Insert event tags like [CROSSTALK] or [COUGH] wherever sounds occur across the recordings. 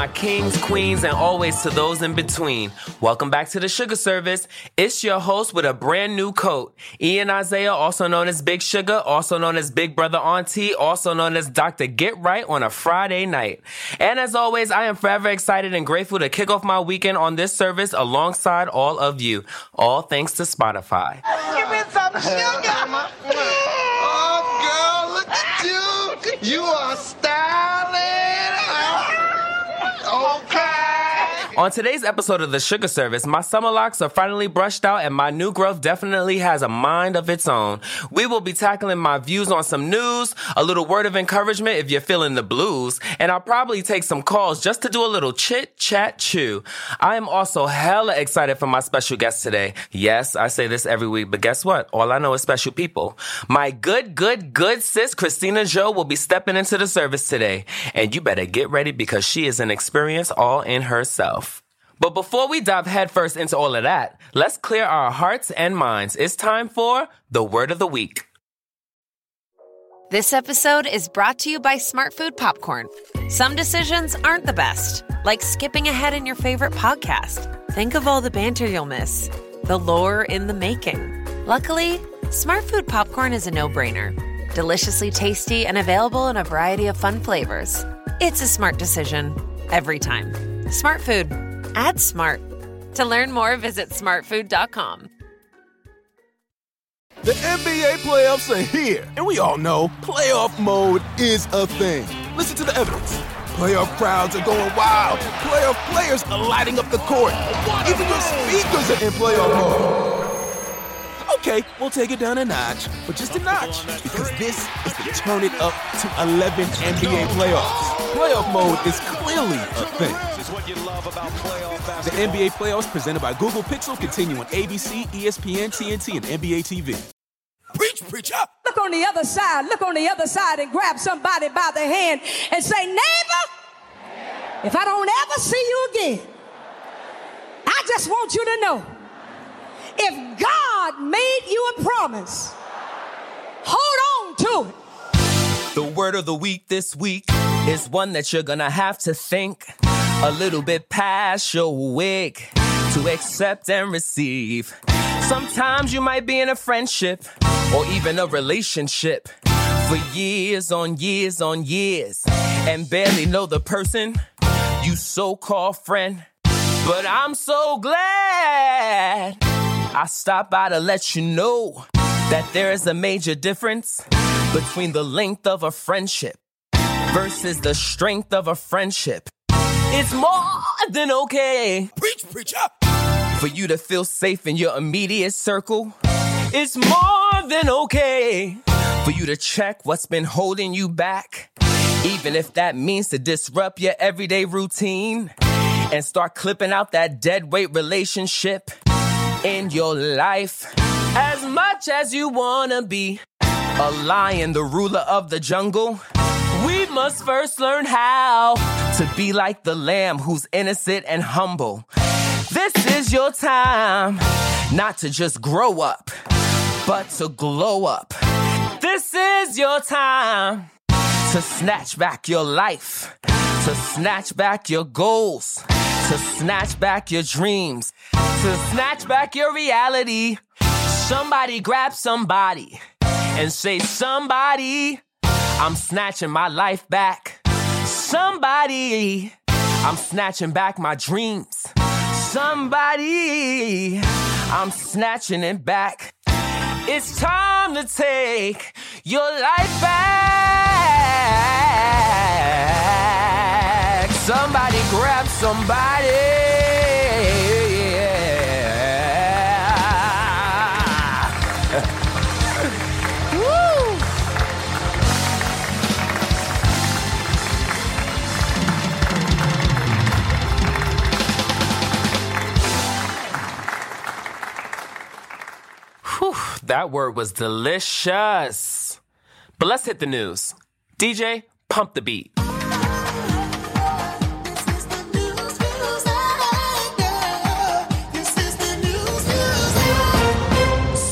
my kings, queens, and always to those in between. Welcome back to the Shugga Service. It's your host with a brand new coat. Ian Isaiah, also known as Big Sugar, also known as Big Brother Auntie, also known as Dr. Get Right on a Friday night. And as always, I am forever excited and grateful to kick off my weekend on this service alongside all of you. All thanks to Spotify. Give me some sugar. oh, girl, look at you. You are styling. Okay. On today's episode of the Shugga Service, my summer locks are finally brushed out and my new growth definitely has a mind of its own. We will be tackling my views on some news, a little word of encouragement if you're feeling the blues, and I'll probably take some calls just to do a little chit chat chew. I am also hella excited for my special guest today. Yes, I say this every week, but guess what? All I know is special people. My good, good, good sis, Christina Jo, will be stepping into the service today. And you better get ready because she is an experience all in herself. But before we dive headfirst into all of that, let's clear our hearts and minds. It's time for the word of the week. This episode is brought to you by Smart Food Popcorn. Some decisions aren't the best, like skipping ahead in your favorite podcast. Think of all the banter you'll miss, the lore in the making. Luckily, Smart Food Popcorn is a no brainer. Deliciously tasty and available in a variety of fun flavors. It's a smart decision every time. Smart Food. Add smart. To learn more, visit smartfood.com. The NBA playoffs are here, and we all know playoff mode is a thing. Listen to the evidence. Playoff crowds are going wild. Playoff players are lighting up the court. Even your speakers are in playoff mode. Okay, we'll take it down a notch, but just a notch, because this is the turn it up to 11 NBA playoffs. Playoff mode is clearly a thing. The NBA playoffs presented by Google Pixel continue on ABC, ESPN, TNT, and NBA TV. Preach, preacher! Look on the other side, look on the other side and grab somebody by the hand and say, Neighbor, if I don't ever see you again, I just want you to know if God made you a promise, hold on to it. The word of the week this week is one that you're gonna have to think a little bit past your wig to accept and receive. Sometimes you might be in a friendship or even a relationship for years on years on years and barely know the person you so called friend. But I'm so glad I stop by to let you know that there is a major difference between the length of a friendship versus the strength of a friendship. It's more than okay. Preach, preacher! For you to feel safe in your immediate circle. It's more than okay. For you to check what's been holding you back. Even if that means to disrupt your everyday routine and start clipping out that dead weight relationship in your life. As much as you wanna be a lion, the ruler of the jungle, we must first learn how to be like the lamb who's innocent and humble. This is your time not to just grow up, but to glow up. This is your time to snatch back your life, to snatch back your goals, to snatch back your dreams, to snatch back your reality. Somebody grab somebody and say, Somebody, I'm snatching my life back. Somebody, I'm snatching back my dreams. Somebody, I'm snatching it back. It's time to take your life back. Somebody grab somebody. That word was delicious. But let's hit the news. DJ, pump the beat.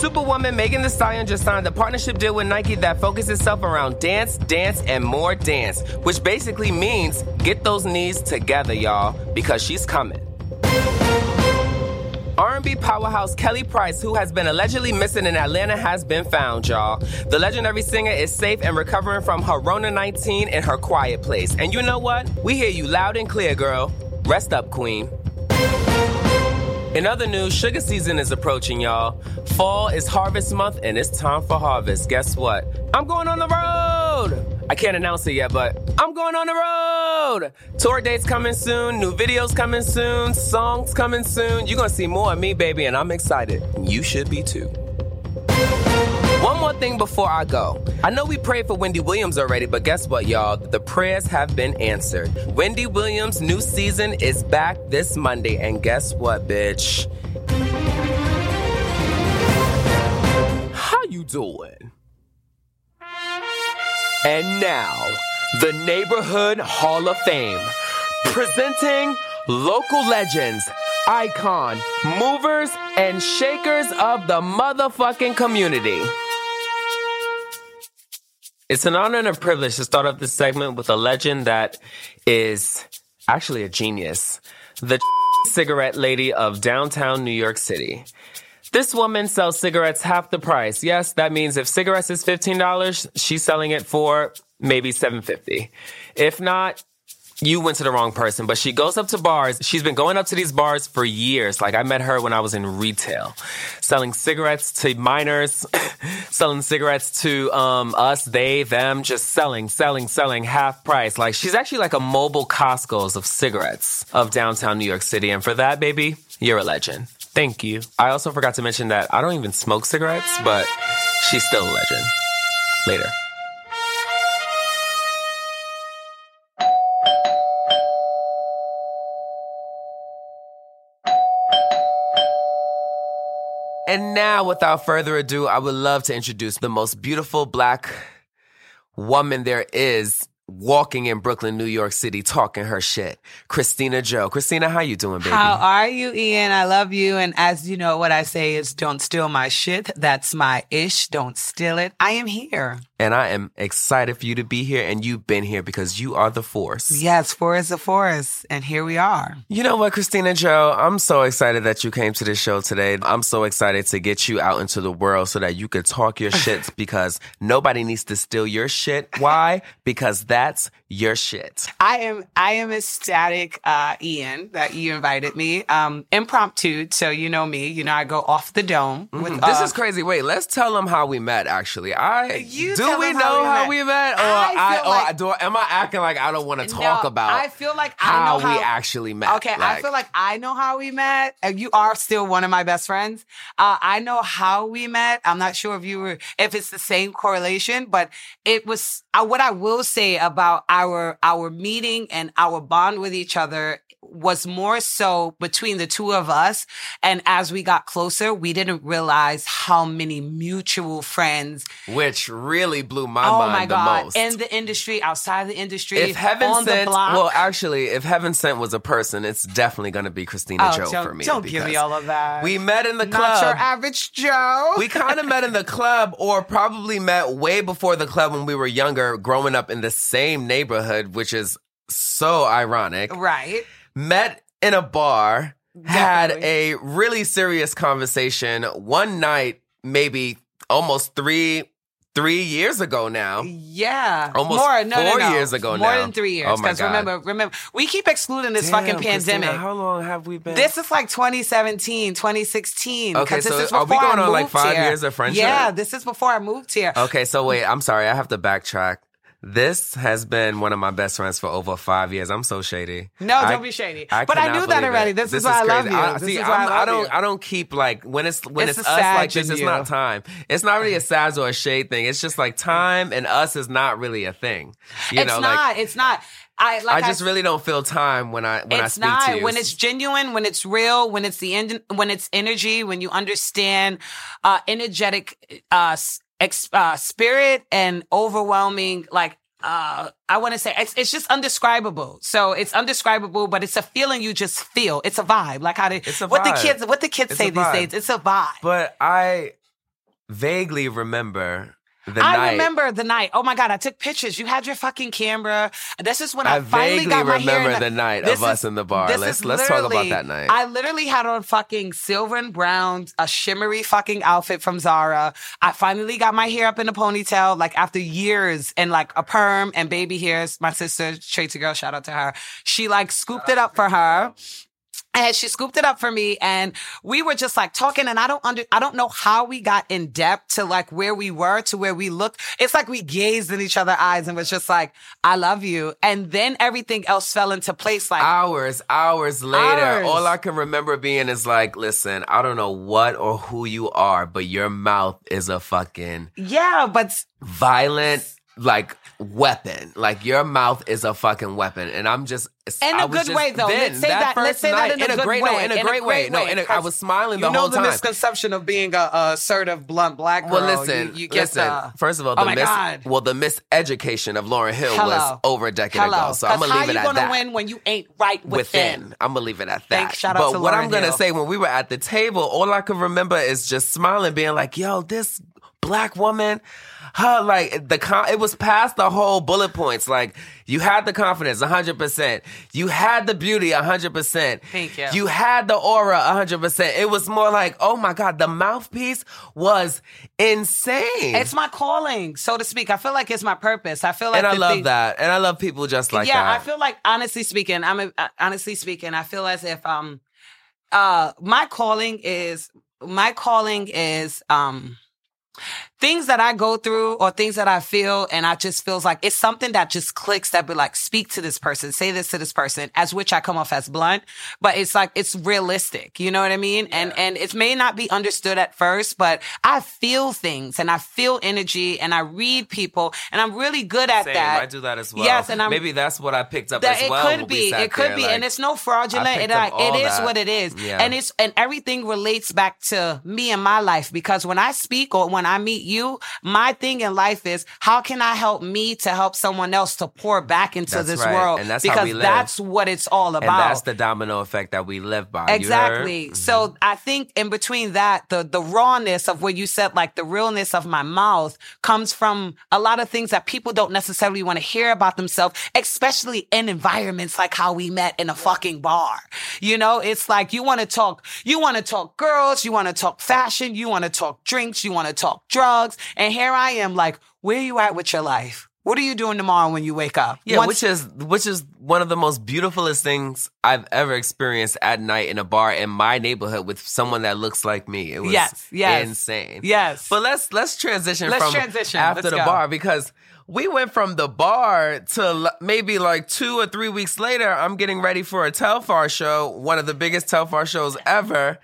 Superwoman Megan Thee Stallion just signed a partnership deal with Nike that focuses itself around dance, dance, and more dance, which basically means get those knees together, y'all, because she's coming. R&B powerhouse Kelly Price, who has been allegedly missing in Atlanta, has been found, y'all. The legendary singer is safe and recovering from her Rona 19 in her quiet place. And you know what? We hear you loud and clear, girl. Rest up, queen. In other news, sugar season is approaching, y'all. Fall is harvest month and it's time for harvest. Guess what? I'm going on the road! I can't announce it yet, but I'm going on the road. Tour dates coming soon, new videos coming soon, songs coming soon. You're gonna see more of me, baby, and I'm excited. You should be too. One more thing before I go. I know we prayed for Wendy Williams already, but guess what, y'all? The prayers have been answered. Wendy Williams' new season is back this Monday, and guess what, bitch? How you doing? And now, the Neighborhood Hall of Fame, presenting local legends, icon, movers, and shakers of the motherfucking community. It's an honor and a privilege to start off this segment with a legend that is actually a genius. The [LAUGHS] cigarette lady of downtown New York City. This woman sells cigarettes half the price. Yes, that means if cigarettes is $15, she's selling it for maybe $7.50. If not, you went to the wrong person, but she goes up to bars. She's been going up to these bars for years. Like I met her when I was in retail, selling cigarettes to minors, [COUGHS] selling cigarettes to um, us, they, them, just selling, selling, selling half price. Like she's actually like a mobile Costco's of cigarettes of downtown New York City. And for that, baby, you're a legend. Thank you. I also forgot to mention that I don't even smoke cigarettes, but she's still a legend. Later. And now, without further ado, I would love to introduce the most beautiful black woman there is walking in Brooklyn, New York City, talking her shit. Christina Jo. Christina, how you doing, baby? How are you, Ian? I love you. And as you know, what I say is don't steal my shit. That's my ish. Don't steal it. I am here. And I am excited for you to be here, and you've been here because you are the force. Yes, four is the force. And here we are. You know what, Christina Jo? I'm so excited that you came to this show today. I'm so excited to get you out into the world so that you could talk your [LAUGHS] shit because nobody needs to steal your shit. Why? because that's your shit. I am I am ecstatic, uh, Ian, that you invited me. Um, impromptu, so you know me. You know I go off the dome. With, Mm-hmm. This uh, is crazy. Wait, let's tell them how we met. Actually, I You do. Tell We know how we how met. we met, or I I, feel or like- do, am I acting like I don't want to talk No, about? I feel like I how, know how we actually met. Okay, I feel like I know how we met. And you are still one of my best friends. Uh, I know how we met. I'm not sure if you were, if it's the same correlation, but it was, uh, what I will say about our, our meeting and our bond with each other was more so between the two of us. And as we got closer, we didn't realize how many mutual friends. which really blew my oh mind my the most. In the industry, outside the industry, if heaven sent, well, actually, if heaven sent was a person, it's definitely going to be Christina Oh, Joe don't, for me. Don't give me all of that. We met in the Not club. your average Joe. we kind of met in the [LAUGHS] club or probably met way before the club when we were younger, growing up in the same neighborhood, which is so ironic. right. Met in a bar, had Definitely. a really serious conversation one night, maybe almost three three years ago now. Yeah. Almost More, no, no, four no. years ago More now. More than three years. Oh Because God. remember, remember, we keep excluding this Damn, fucking Christina, pandemic. how long have we been? This is like 2017, 2016. Okay, so is are we going on, like, five here. years of friendship? Yeah, this is before I moved here. Okay, so wait, I'm sorry, I have to backtrack. This has been one of my best friends for over five years. I'm so shady. No, don't be shady. I but I knew that already. it. This, is why I love you. I, this see, is why I'm, I love I don't. you. I don't keep like when it's when It's it's, us like this. It's you. not time. It's not really a Saz or a shade thing. It's just like time and us is not really a thing. You it's know, not. like it's not. I like. I just really don't feel time when I when I speak not to you. when it's genuine, when it's real, when it's the end, when it's energy, when you understand uh, energetic uh, ex- uh, spirit and overwhelming like. Uh, I want to say it's, it's just undescribable. So it's undescribable, but it's a feeling you just feel. It's a vibe. Like how they, what the kids, what the kids It's say these days. It's a vibe. But I vaguely remember the I night. remember the night. Oh my god, I took pictures. You had your fucking camera. This is when I, I finally got my hair. I remember the night of us in the bar. Let's- let's talk about that night. I literally had on fucking silver and brown, a shimmery fucking outfit from Zara. I finally got my hair up in a ponytail, like after years, and like a perm and baby hairs. My sister, Tracy girl, shout out to her. She like scooped it up for her. And she scooped it up for me and we were just like talking and I don't under, I don't know how we got in depth to like where we were to where we looked. It's like we gazed in each other's eyes and was just like, I love you. And then everything else fell into place like, hours, hours later, Hours. all I can remember being is like, listen, I don't know what or who you are, but your mouth is a fucking yeah, but violent, like, weapon. Like, your mouth is a fucking weapon. And I'm just. In I a was good way, though. Then, Let's say that- let's first say that night, in a good great, way. No, in a great way. No, in a, I was smiling the whole time. you know the misconception of being a, a assertive, blunt black girl. Well, listen, you, you get listen. the, First of all, Oh the my mis- God. well, the miseducation of Lauryn Hill was over a decade Hello. ago. So I'm 'Cause gonna leave it at that. How you gonna win when you ain't right within? within. I'm gonna leave it at that. Thanks. Shout out but to what Lauryn I'm gonna Hill. say when we were at the table, all I can remember is just smiling, being like, "Yo, this black woman." Her like the con- it was past the whole bullet points. Like you had the confidence, hundred percent. You had the beauty, hundred percent. Thank you. You had the aura, hundred percent. It was more like, oh my god, the mouthpiece was insane. It's my calling, so to speak. I feel like it's my purpose. I feel like and I love thing- that, and I love people just like yeah, that. I feel like honestly speaking, I'm a, uh, honestly speaking, I feel as if um uh my calling is my calling is um things that I go through or things that I feel and I just feels like it's something that just clicks that be like speak to this person, say this to this person, as which I come off as blunt, but it's like it's realistic. You know what I mean? And and it may not be understood at first, but I feel things and I feel energy and I read people and I'm really good at Same, that. I do that as well. Yes, and I'm maybe that's what I picked up that as it could be. It could there, be, like- and it's no fraudulent. I It, like, all is that. what it is, Yeah. and it's and everything relates back to me and my life because when I speak or when I meet you, my thing in life is how can I help me to help someone else to pour back into That's this right, world and that's how because we live. that's what it's all about. and that's the domino effect that we live by. Exactly. So mm-hmm. I think in between that, the the rawness of what you said, like the realness of my mouth, comes from a lot of things that people don't necessarily want to hear about themselves, especially in environments like how we met in a fucking bar. You know, it's like you want to talk, you want to talk girls, you want to talk fashion, you want to talk drinks, you want to talk drugs, and here I am, like, where you at with your life? What are you doing tomorrow when you wake up? Yeah, Once- which is which is one of the most beautifulest things I've ever experienced at night in a bar in my neighborhood with someone that looks like me. It was Yes, yes. insane. Yes. But let's let's transition Let's from transition. after Let's the go. bar because we went from the bar to l- maybe like two or three weeks later. I'm getting ready for a Telfar show, one of the biggest Telfar shows ever.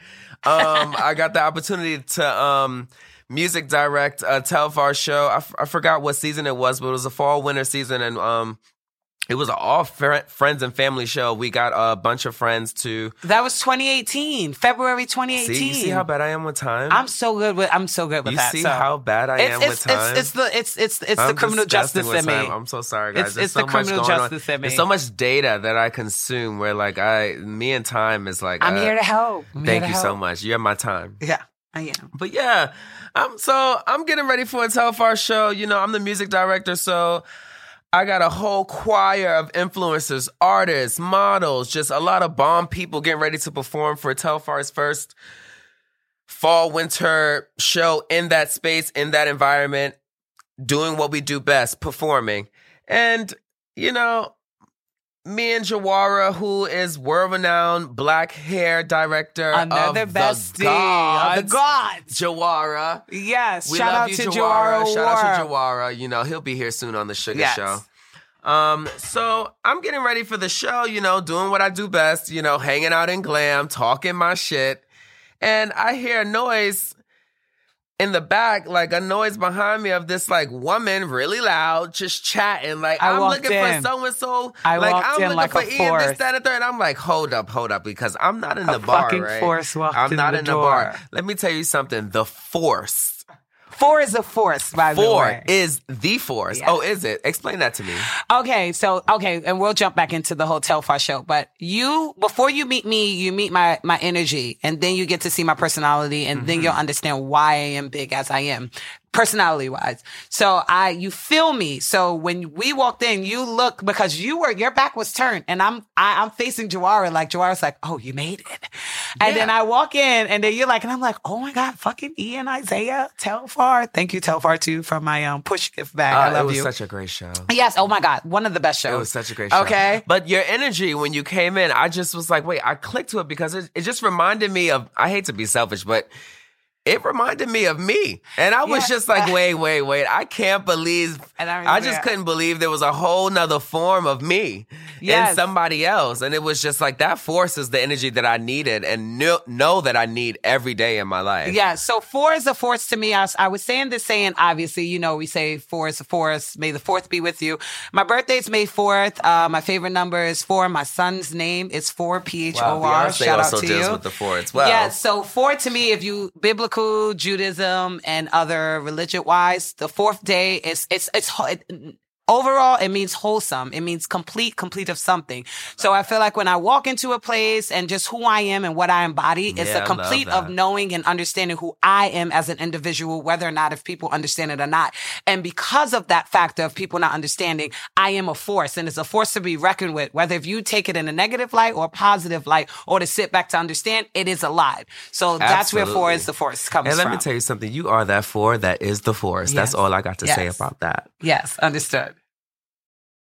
Um, [LAUGHS] I got the opportunity to um, music direct a Telfar show. I, f- I forgot what season it was, but it was a fall winter season, and um, it was an all fr- friends and family show. We got a bunch of friends to that was 2018, February 2018. see. You see how bad I am with time. I'm so good with I'm so good with you that. see so. how bad I it's, am it's, with time. It's, it's the it's it's it's the I'm criminal justice in me. I'm so sorry, guys. It's- There's it's so the much criminal justice on. in me. There's so much data that I consume where like I, me and time is like. I'm uh, here to help. I'm Thank to you so much. You're my time. Yeah, I am. But yeah, um, so I'm getting ready for a Telfar show. You know, I'm the music director, so I got a whole choir of influencers, artists, models, just a lot of bomb people getting ready to perform for Telfar's first fall winter show in that space, in that environment, doing what we do best, performing. And, you know, me and Jawara, who is world renowned black hair director Another of bestie the gods, the gods. Jawara. Yes, We shout out you, to Jawara. Jawara. Shout out to. Jawara. You know, he'll be here soon on the Sugar Yes. Show. Um, so I'm getting ready for the show, you know, doing what I do best, you know, hanging out in glam, talking my shit. And I hear a noise in the back, like a noise behind me of this like woman really loud, just chatting. Like I I'm looking in. for so and so. I Like walked I'm in looking like for a Ian, this, that, and third. I'm like, hold up, hold up, because I'm not in A the bar. fucking right? force walked I'm in not the in the bar. Let me tell you something. The force Four is a force, by the Four is the force. Yeah. Oh, is it? Explain that to me. Okay, so okay, and we'll jump back into the Telfar show. But you, before you meet me, you meet my my energy, and then you get to see my personality, and then mm-hmm. you'll understand why I am big as I am, personality wise. So I, you feel me. So when we walked in, you look because you were your back was turned, and I'm I, I'm facing Jawara. Like Jawara's like, oh, you made it, and then I walk in, and then you're like, and I'm like, oh my god, fucking Ian Isaiah Telfar. Thank you Telfar too for my um push gift bag. I Uh, love it was you. such a great show. Yes. Oh my God. One of the best shows. It was such a great show. Okay. But your energy when you came in, I just was like, wait, I clicked to it because it, it just reminded me of, I hate to be selfish, but it reminded me of me. And I was Yeah. just like, [LAUGHS] wait, wait, wait. I can't believe, And I I, just that. couldn't believe there was a whole nother form of me Yes. in somebody else. And it was just like, that force is the energy that I needed and know, know that I need every day in my life. Yeah. So four is a force to me. I was, I was saying this saying, obviously, you know, we say four is a force. May the fourth be with you. My birthday's May 4th. Uh, my favorite number is four. My son's name is four, P H O Wow, Shout also out to deals you. with the four as well. Yeah, so four to me, if you biblical Judaism and other religion wise, the fourth day is it's it's ho- it, overall it means wholesome. It means complete, complete of something. So I feel like when I walk into a place and just who I am and what I embody, it's Yeah, a complete of knowing and understanding who I am as an individual, whether or not if people understand it or not. And because of that factor of people not understanding, I am a force and it's a force to be reckoned with, whether if you take it in a negative light or a positive light or to sit back to understand, it is alive. So that's where four is the force comes And let from. me tell you something. You are that four that is the force. That's all I got to say about that. Yes, understood.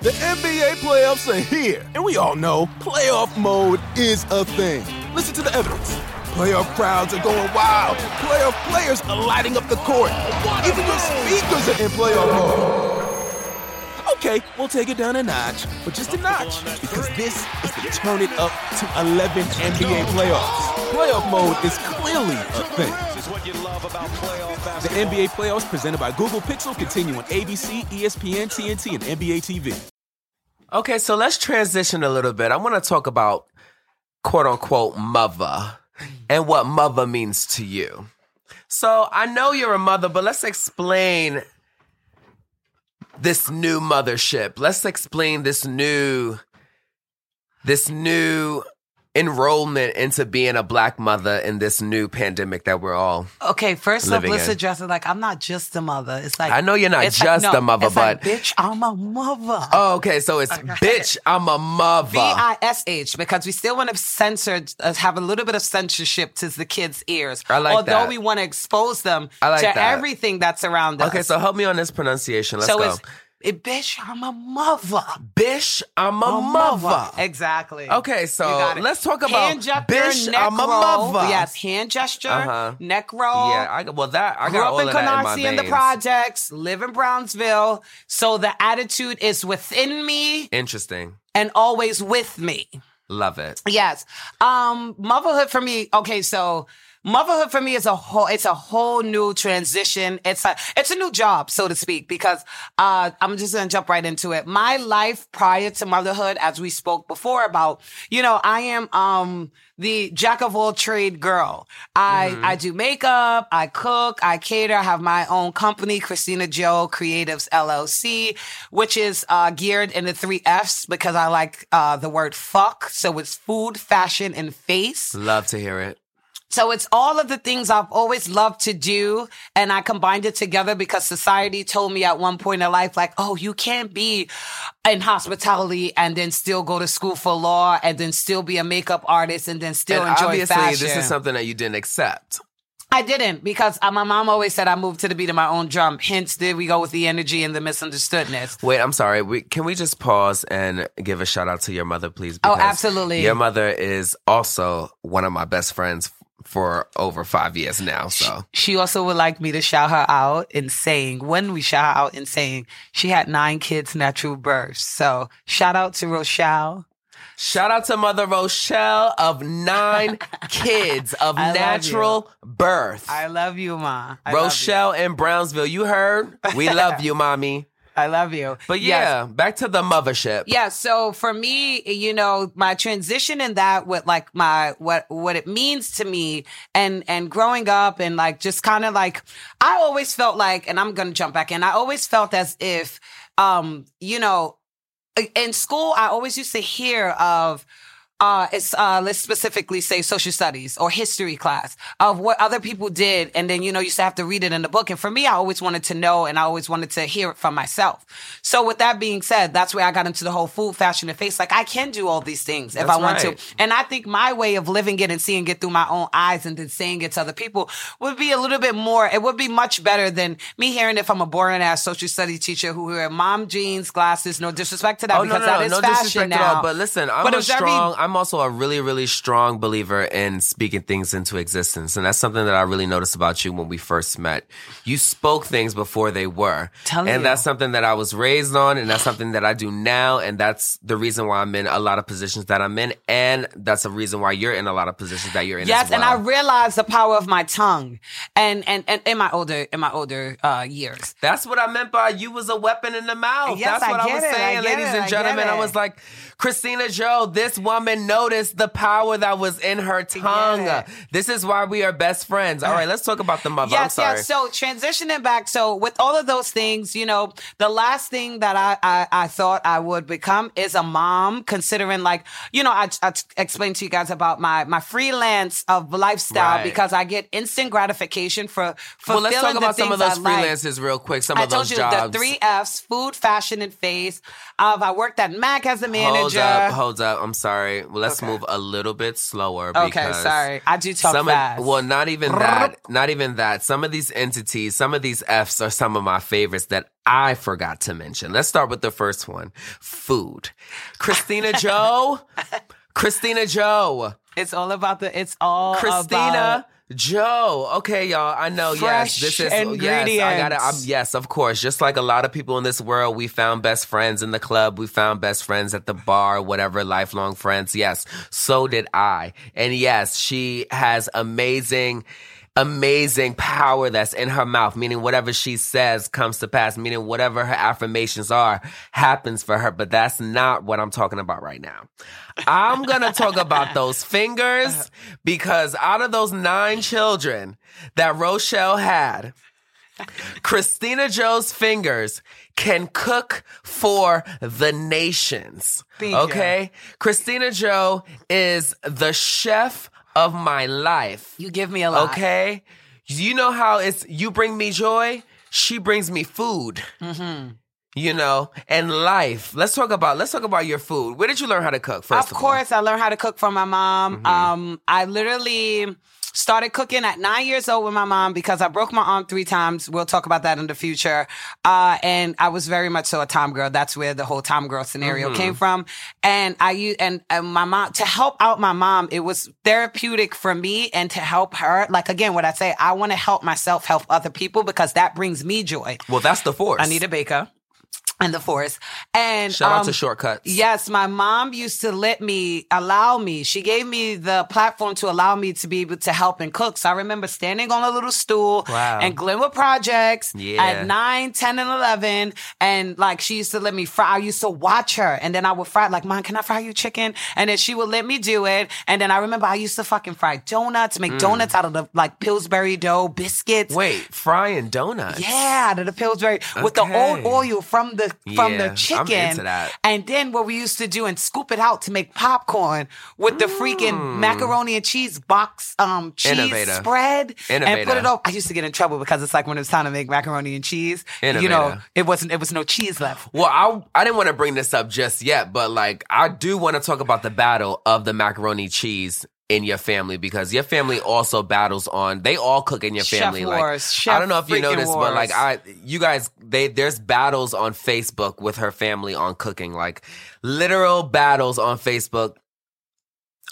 The NBA playoffs are here, and we all know playoff mode is a thing. Listen to the evidence. Playoff crowds are going wild. Playoff players are lighting up the court. Even your speakers are in playoff mode. Okay, we'll take it down a notch, but just a notch, because this is the turn it up to 11 NBA playoffs. Playoff mode is clearly a thing. The NBA playoffs presented by Google Pixel continue on ABC, ESPN, TNT, and NBA TV. Okay, so let's transition a little bit. I want to talk about quote unquote mother and what mother means to you. So I know you're a mother, but let's explain this new mothership. Let's explain this new this new enrollment into being a black mother in this new pandemic that we're all Okay, first off, let's in. address it like I'm not just a mother. It's like I know you're not it's like- just no, a mother, it's like, but- bitch, I'm a mother. Oh, okay, so it's bitch, I'm a mother. B I S H because we still want to censor, uh, have a little bit of censorship to the kids' ears. I like Although that. we want to expose them like to that. everything that's around us. Okay, so help me on this pronunciation. Let's so go. It, bitch, I'm a mother. Bitch, I'm a mother. Exactly. Okay, so You got it. let's talk about hand gesture, bish, neck I'm a mother. Yes, hand gesture, Uh-huh. neck roll. Yeah, I well that I Grew got up all in of that in Canarsie in the projects, live in Brownsville. So the attitude is within me Interesting. and always with me. Love it. Yes. Um, motherhood for me. Okay, so motherhood for me is a whole. It's a whole new transition. It's a it's a new job, so to speak. Because uh, I'm just gonna jump right into it. My life prior to motherhood, as we spoke before about, you know, I am um the jack of all trade girl. I I do makeup, I cook, I cater. I have my own company, Christina Jo Creatives LLC, which is uh, geared in the three Fs because I like uh, the word fuck. So it's food, fashion, and face. Love to hear it. So it's all of the things I've always loved to do. And I combined it together because society told me at one point in life, like, oh, you can't be in hospitality and then still go to school for law and then still be a makeup artist and then still and enjoy obviously, fashion. this is something that you didn't accept. I didn't because uh, my mom always said I moved to the beat of my own drum. Hence, did we go with the energy and the misunderstoodness? Wait, I'm sorry. We, can we just pause and give a shout out to your mother, please? Oh, absolutely. Your mother is also one of my best friends for over five years now. So She also would like me to shout her out in saying, when we shout her out in saying, she had nine kids natural birth. So shout out to Rochelle. shout out to Mother Rochelle of nine [LAUGHS] kids of I natural birth. I love you, Ma. I love you. Rochelle in Brownsville, you heard? We love you, [LAUGHS] mommy. I love you. But Yes. yeah, back to the mothership. Yeah, so for me, you know, my transition in that with like my what what it means to me and and growing up and like just kind of like I always felt like and I'm going to jump back in. I always felt as if um, you know, in school I always used to hear of uh, it's uh, let's specifically say social studies or history class of what other people did, and then you know you used to have to read it in the book. And for me, I always wanted to know, and I always wanted to hear it from myself. So with that being said, that's where I got into the whole food, fashion, and face. Like I can do all these things if That's I want right. to, and I think my way of living it and seeing it through my own eyes and then saying it to other people would be a little bit more. It would be much better than me hearing it from a boring ass social studies teacher who wear mom jeans, glasses. No disrespect to that Oh no, because no, that no, is no fashion now. all. But listen, I'm But a was very- strong. I'm also a really, really strong believer in speaking things into existence, and that's something that I really noticed about you when we first met. You spoke things before they were, Telling and you. that's something that I was raised on, and that's something that I do now, and that's the reason why I'm in a lot of positions that I'm in, and that's a reason why you're in a lot of positions that you're in. Yes, as well. and I realized the power of my tongue, and and and in my older in my older uh, years. That's what I meant by you was a weapon in the mouth. Yes, That's I what I, get was it, I saying, get ladies it, and I gentlemen. get I was like, Christina Jo, this woman noticed the power that was in her tongue. it. This is why we are best friends. All right, let's talk about the mother. Yes, yes. So transitioning back, so with all of those things, you know, the last thing that I I, I thought I would become is a mom. Considering, like, you know, I, I explained to you guys about my my freelance of lifestyle Right. because I get instant gratification for for well, let's talk about some of those I like. freelances real quick. Some I of told those you jobs. the three F's: food, fashion, and face. Of I worked at Mac as a manager. Hold up, hold up. I'm sorry. Let's Okay. move a little bit slower. Okay, sorry. I do talk some fast. Of, well, not even that. Not even that. Some of these entities, some of these F's are some of my favorites that I forgot to mention. Let's start with the first one food. Christina [LAUGHS] Joe. Christina Jo. It's all about the. It's all Christina about Joe. Okay, y'all. I know. Fresh yes, this is yes. I got it. I'm, yes, of course. Just like a lot of people in this world, we found best friends in the club. We found best friends at the bar. Whatever, lifelong friends. Yes, so did I. And yes, she has amazing. Amazing power that's in her mouth, meaning whatever she says comes to pass, meaning whatever her affirmations are happens for her. But that's not what I'm talking about right now. I'm gonna talk about those [LAUGHS] fingers because out of those nine children that Rochelle had, Christina Jo's fingers can cook for the nations. Thank you. okay? Christina Jo is the chef of my life. You give me a lot. Okay? You know how it's you bring me joy, she brings me food. Mm-hmm. You know, and life. Let's talk about let's talk about your food. Where did you learn how to cook first of of, all? course, I learned how to cook from my mom. Mm-hmm. Um, I literally started cooking at nine years old with my mom because I broke my arm three times. We'll talk about that in the future. Uh, and I was very much so a Tom girl. That's where the whole Tom girl scenario Mm-hmm. came from. And I and, and my mom to help out my mom. It was therapeutic for me and to help her. Like again, what I say, I want to help myself, help other people because that brings me joy. Well, that's the force. I need a baker. And the forest. And Shout out to um, shortcuts. Yes, my mom used to let me allow me. She gave me the platform to allow me to be able to help and cook. So I remember standing on a little stool Wow. and Glenwood Projects Yeah. at 9, 10, and 11. And like she used to let me fry. I used to watch her. And then I would fry, like, Mom, can I fry you chicken? And then she would let me do it. And then I remember I used to fucking fry donuts, make donuts out of the like Pillsbury dough, biscuits. Mm. Wait, frying donuts. Yeah, out of the Pillsbury with the old oil from the from Yeah, the chicken. And then what we used to do and scoop it out to make popcorn with the freaking macaroni and cheese box um cheese Mm. Innovator. spread and put it over. I used to get in trouble because it's like when it was time to make macaroni and cheese, you know, it wasn't it was no cheese left. Well, I I didn't want to bring this up just yet, but like I do want to talk about the battle of the macaroni cheese in your family because your family also battles on they all cook in your Chef family like wars. I don't know if you noticed but like. I you guys they there's battles on Facebook with her family on cooking like literal battles on Facebook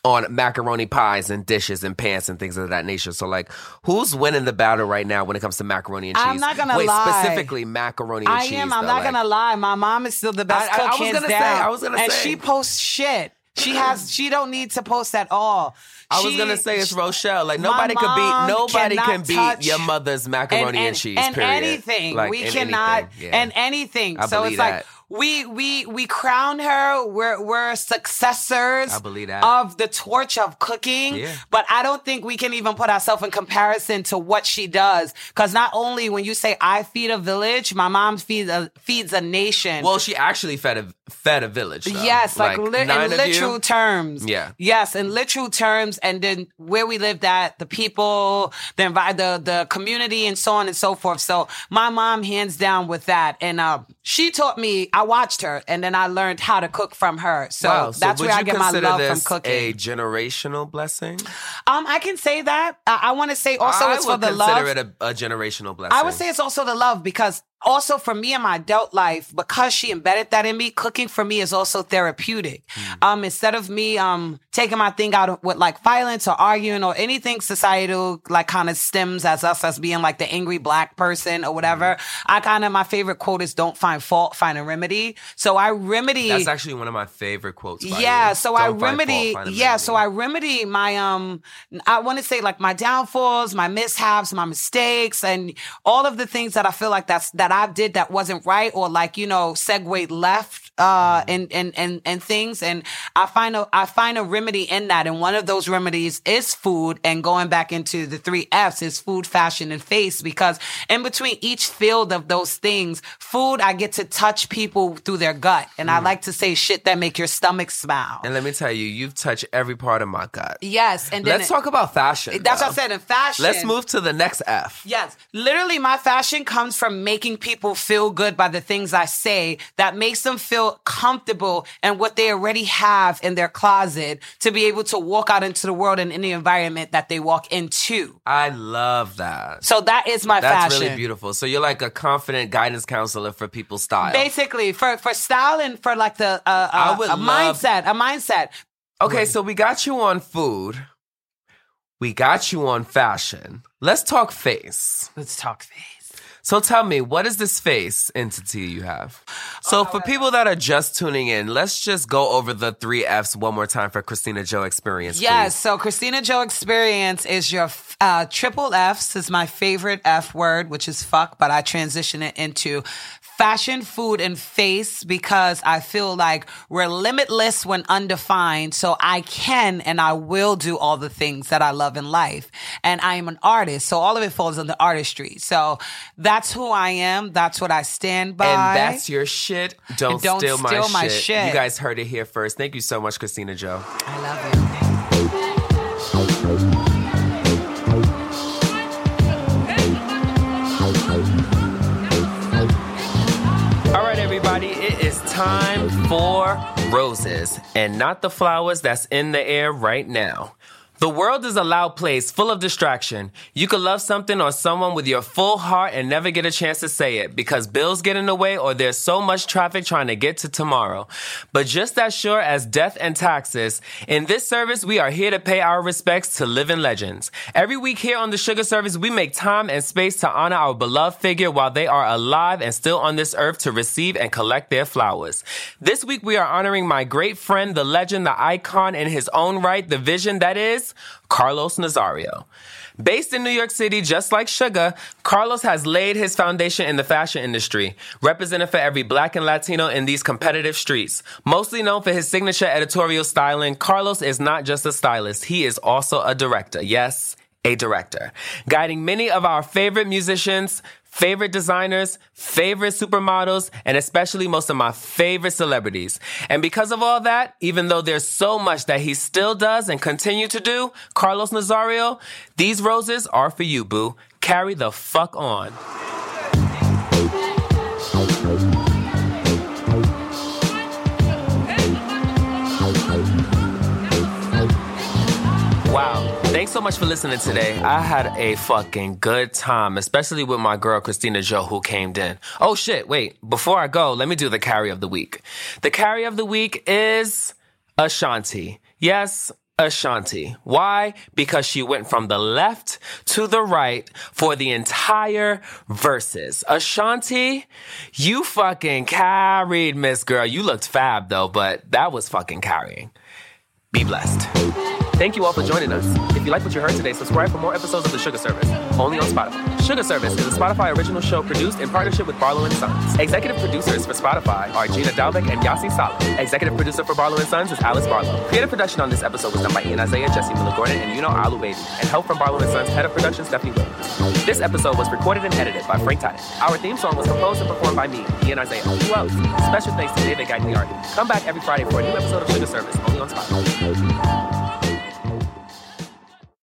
on macaroni pies and dishes and pants and things of that nature. So, like, who's winning the battle right now when it comes to macaroni and cheese? I'm not gonna Wait, lie. specifically macaroni and I cheese. am. I'm though, not like- gonna lie. My mom is still the best I- I- cook I was gonna say. I was gonna and say. And she posts shit. She has. She don't need to post at all. I was gonna say it's Rochelle. Like nobody could mom beat nobody can beat your mother's macaroni and, cheese. and period. anything. Like, we in cannot anything, yeah. and anything. I so it's like we we we crown her. We're we're successors. I believe that. of the torch of cooking. Yeah. But I don't think we can even put ourselves in comparison to what she does. Because not only when you say I feed a village, my mom feeds a feeds a nation. Well, she actually fed a fed a village. Though. Yes, like, li- in literal you? terms. Yeah. Yes, in literal terms, and then where we lived at, the people, the envi- the the community, and so on and so forth. So my mom, hands down, with that, and uh, she taught me. I watched her, and then I learned how to cook from her. So Wow, that's where I get my love from cooking. A generational blessing. um, I can say that. I, I want to say also I it's for the love. consider it a, a generational blessing. I would say it's also the love because also for me in my adult life, because she embedded that in me, cooking for me is also therapeutic. Mm. Um, instead of me um taking my thing out with like violence or arguing or anything societal like kind of stems as us as being like the angry black person or whatever, Mm. I kind of my favorite quote is "Don't find fault, find a remedy." So I remedy. that's actually one of my favorite quotes. Yeah, you. so I Don't find remedy. fault, yeah, so I remedy. remedy my um. I want to say like my downfalls, my mishaps, my mistakes, and all of the things that I feel like that's that I did that wasn't right, or like you know, segue left uh and and and and things and i find a i find a remedy in that and one of those remedies is food and going back into the three f's is food fashion and face because in between each field of those things food i get to touch people through their gut and i like to say shit that make your stomach smile And let me tell you, you've touched every part of my gut. yes and then Let's it- talk about fashion. that's though. what i said in fashion Let's move to the next F. Yes. Literally, my fashion comes from making people feel good by the things I say that makes them feel comfortable and what they already have in their closet to be able to walk out into the world and in the environment that they walk into. I love that. So that is my That's fashion. really beautiful. So you're like a confident guidance counselor for people's style. Basically, for, for style and for like the uh, uh, I would a love- mindset, a mindset. Okay, so we got you on food. We got you on fashion. Let's talk face. Let's talk face. So tell me, what is this face entity you have? So for people that are just tuning in, let's just go over the three F's one more time for Christina Jo Experience. Yes. please. So Christina Jo Experience is your uh, triple F's is my favorite F word, which is fuck, but I transition it into fashion, food, and face because I feel like we're limitless when undefined. So I can and I will do all the things that I love in life. And I am an artist. So all of it falls under artistry. So that's who I am. That's what I stand by. And that's your shit. Don't, Don't steal, my, my shit. shit. You guys heard it here first. Thank you so much, Christina Jo. I love you. Time for roses and not the flowers that's in the air right now. The world is a loud place full of distraction. You could love something or someone with your full heart and never get a chance to say it because bills get in the way or there's so much traffic trying to get to tomorrow. But just as sure as death and taxes, in this service, we are here to pay our respects to living legends. Every week here on the Shugga Service, we make time and space to honor our beloved figure while they are alive and still on this earth to receive and collect their flowers. This week, we are honoring my great friend, the legend, the icon in his own right, the vision that is Carlos Nazario. Based in New York City, just like Sugar, Carlos has laid his foundation in the fashion industry, representing for every black and Latino in these competitive streets. Mostly known for his signature editorial styling, Carlos is not just a stylist, he is also a director. Yes, a director. Guiding many of our favorite musicians, favorite designers, favorite supermodels, and especially most of my favorite celebrities. And because of all that, even though there's so much that he still does and continue to do, Carlos Nazario, these roses are for you, boo. Carry the fuck on. Thanks so much for listening today. I had a fucking good time, especially with my girl Christina Jo who came in. Oh shit, wait. Before I go, let me do the carry of the week. The carry of the week is Ashanti. Yes, Ashanti. Why? Because she went from the left to the right for the entire verses. Ashanti, you fucking carried, Miss Girl. You looked fab though, but that was fucking carrying. Be blessed. Thank you all for joining us. If you like what you heard today, subscribe for more episodes of The Shugga Service, only on Spotify. Shugga Service is a Spotify original show produced in partnership with Barlow Sons. Executive producers for Spotify are Gina Dalbeck and Yasi Salah. Executive producer for Barlow Sons is Alice Barlow. Creative production on this episode was done by Ian Isaiah, Jesse Miller Gordon, and Yuno Alu and help from Barlow Sons head of production Stephanie Williams. This episode was recorded and edited by Frank Titus. Our theme song was composed and performed by me, Ian Isaiah. Who else? Special thanks to David Gagliardi. Come back every Friday for a new episode of Shugga Service, only on Spotify.